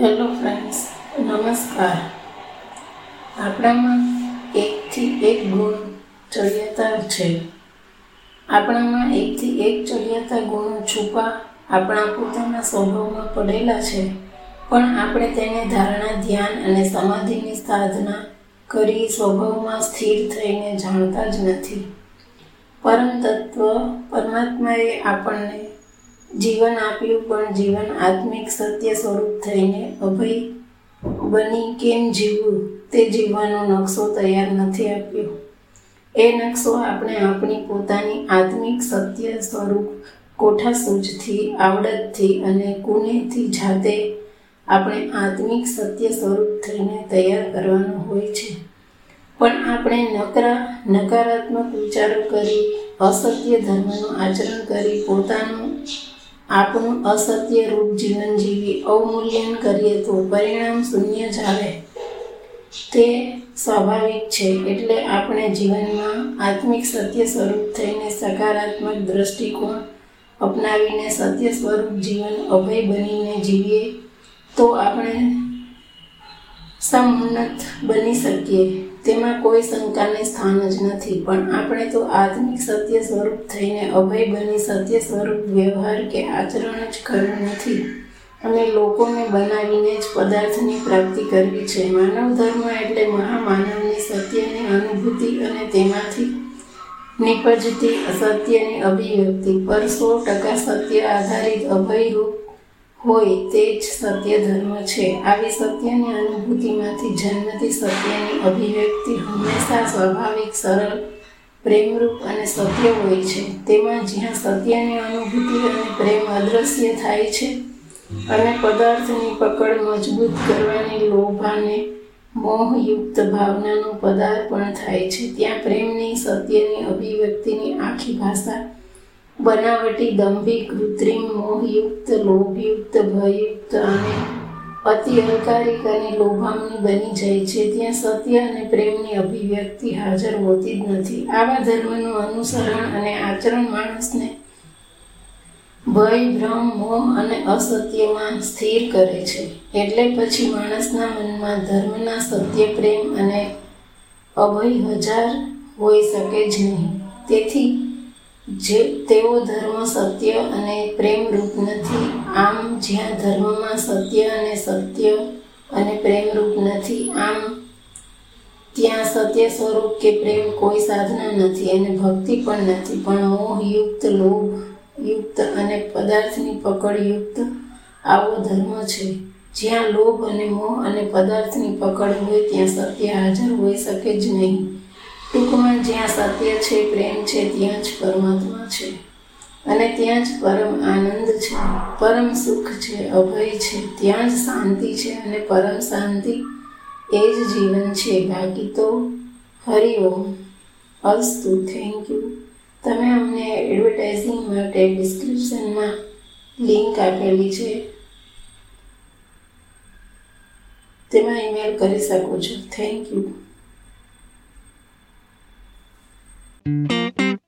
Hello friends નમસ્કાર. આપણામાં એકથી એક ગુણ ચડિયાતા છે. આપણામાં એકથી એક ચડિયાતા ગુણો છુપા આપણા પોતાના સ્વભાવમાં પડેલા છે. પણ આપણે તેને ધારણા, ધ્યાન અને સમાધિની સાધના કરી સ્વભાવમાં સ્થિર થઈને જાણતા જ નથી. પરમ તત્વ પરમાત્માએ આપણને જીવન આપ્યું, પણ જીવન આત્મિક સત્ય સ્વરૂપ થઈને અભય બની કેમ જીવવું? તે જીવવાનો નકશો તૈયાર નથી આપ્યો. એ નકશો આપણે આપણી પોતાની આત્મિક સત્ય સ્વરૂપ કોઠાસૂજથી, આવડતથી અને કુનેથી જાતે આપણે આત્મિક સત્ય સ્વરૂપ થઈને તૈયાર કરવાનો હોય છે. પણ આપણે નકરા, નકારાત્મક વિચારો કરી, અસત્ય ધર્મનું આચરણ કરી પોતાનું આપણું અસત્ય રૂપ જીવન જીવી અવમૂલ્યન કરીએ તો પરિણામ શૂન્ય જ આવે. તે સ્વાભાવિક છે, એટલે આપણે જીવનમાં આત્મિક સત્ય સ્વરૂપ થઈને સકારાત્મક દ્રષ્ટિકોણ અપનાવીને સત્ય સ્વરૂપ જીવન અભય બનીને જીવીએ તો આપણે સમુન્નત બની શકીએ. તેમાં કોઈ શંકાને સ્થાન જ નથી, પણ આપણે તો આત્મિક સત્ય સ્વરૂપ થઈને અભય બની સત્ય સ્વરૂપ વ્યવહાર કે આચરણ જ કર્યું નથી. અને લોકોને બનાવીને જ પદાર્થની પ્રાપ્તિ કરવી છે. માનવ ધર્મ એટલે મહામાનવની સત્યની અનુભૂતિ અને તેમાંથી નિપજતી સત્યની અભિવ્યક્તિ. પર સો ટકા સત્ય આધારિત અભયરૂપ હોય તે જ સત્ય ધર્મ છે. આવી સત્યની અનુભૂતિમાંથી જન્મતી સત્યની અભિવ્યક્તિ હંમેશા સ્વાભાવિક, સરળ, પ્રેમરૂપ અને સત્ય હોય છે. તેમાં જ્યાં સત્યની અનુભૂતિ અને પ્રેમ અદ્રશ્ય થાય છે અને પદાર્થની પકડ મજબૂત કરવાની લોભાને મોહયુક્ત ભાવનાનું પદાર્પણ થાય છે, ત્યાં પ્રેમની, સત્યની, અભિવ્યક્તિની આખી ભાષા બનાવટી દંભી કૃત્રિમ મોહયુક્ત, લોભયુક્ત, ભયયુક્ત અને અતિ અહંકારિક અને લોભામની બની જાય છે. ત્યાં સત્ય અને પ્રેમની અભિવ્યક્તિ હાજર હોતી જ નથી. આવા ધર્મનું અનુસરણ અને આચરણ માણસને ભય, ભ્રમ, મોહ અને અસત્યમાં સ્થિર કરે છે. એટલે પછી માણસના મનમાં ધર્મના સત્ય, પ્રેમ અને અભય હજાર હોઈ શકે જ નહીં. તેથી જે તેઓ ધર્મ, સત્ય અને પ્રેમરૂપ નથી. આમ જ્યાં ધર્મમાં સત્ય અને સત્ય અને પ્રેમરૂપ નથી, આમ ત્યાં સત્ય સ્વરૂપ કે પ્રેમ કોઈ સાધના નથી અને ભક્તિ પણ નથી. પણ મોહયુક્ત લોભ, યુક્ત અને પદાર્થની પકડયુક્ત આવો ધર્મ છે. જ્યાં લોભ અને મોહ અને પદાર્થની પકડ હોય, ત્યાં સત્ય હાજર હોઈ શકે જ નહીં. ટૂંકમાં જ્યાં સત્ય છે, પ્રેમ છે, ત્યાં જ પરમાત્મા છે. અને ત્યાં જ પરમ આનંદ છે, પરમ સુખ છે, અભય છે. ત્યાં જ શાંતિ છે અને પરમ શાંતિ એ જ જીવન છે. બાકી તો હરિઓમ અસ્તુ. થેન્ક યુ તમે અમને એડવર્ટાઇઝિંગ માટે ડિસ્ક્રિપ્શનમાં લિંક આપેલી છે. તેમાં ઈમેલ કરી શકો છો. Thank you Thank you.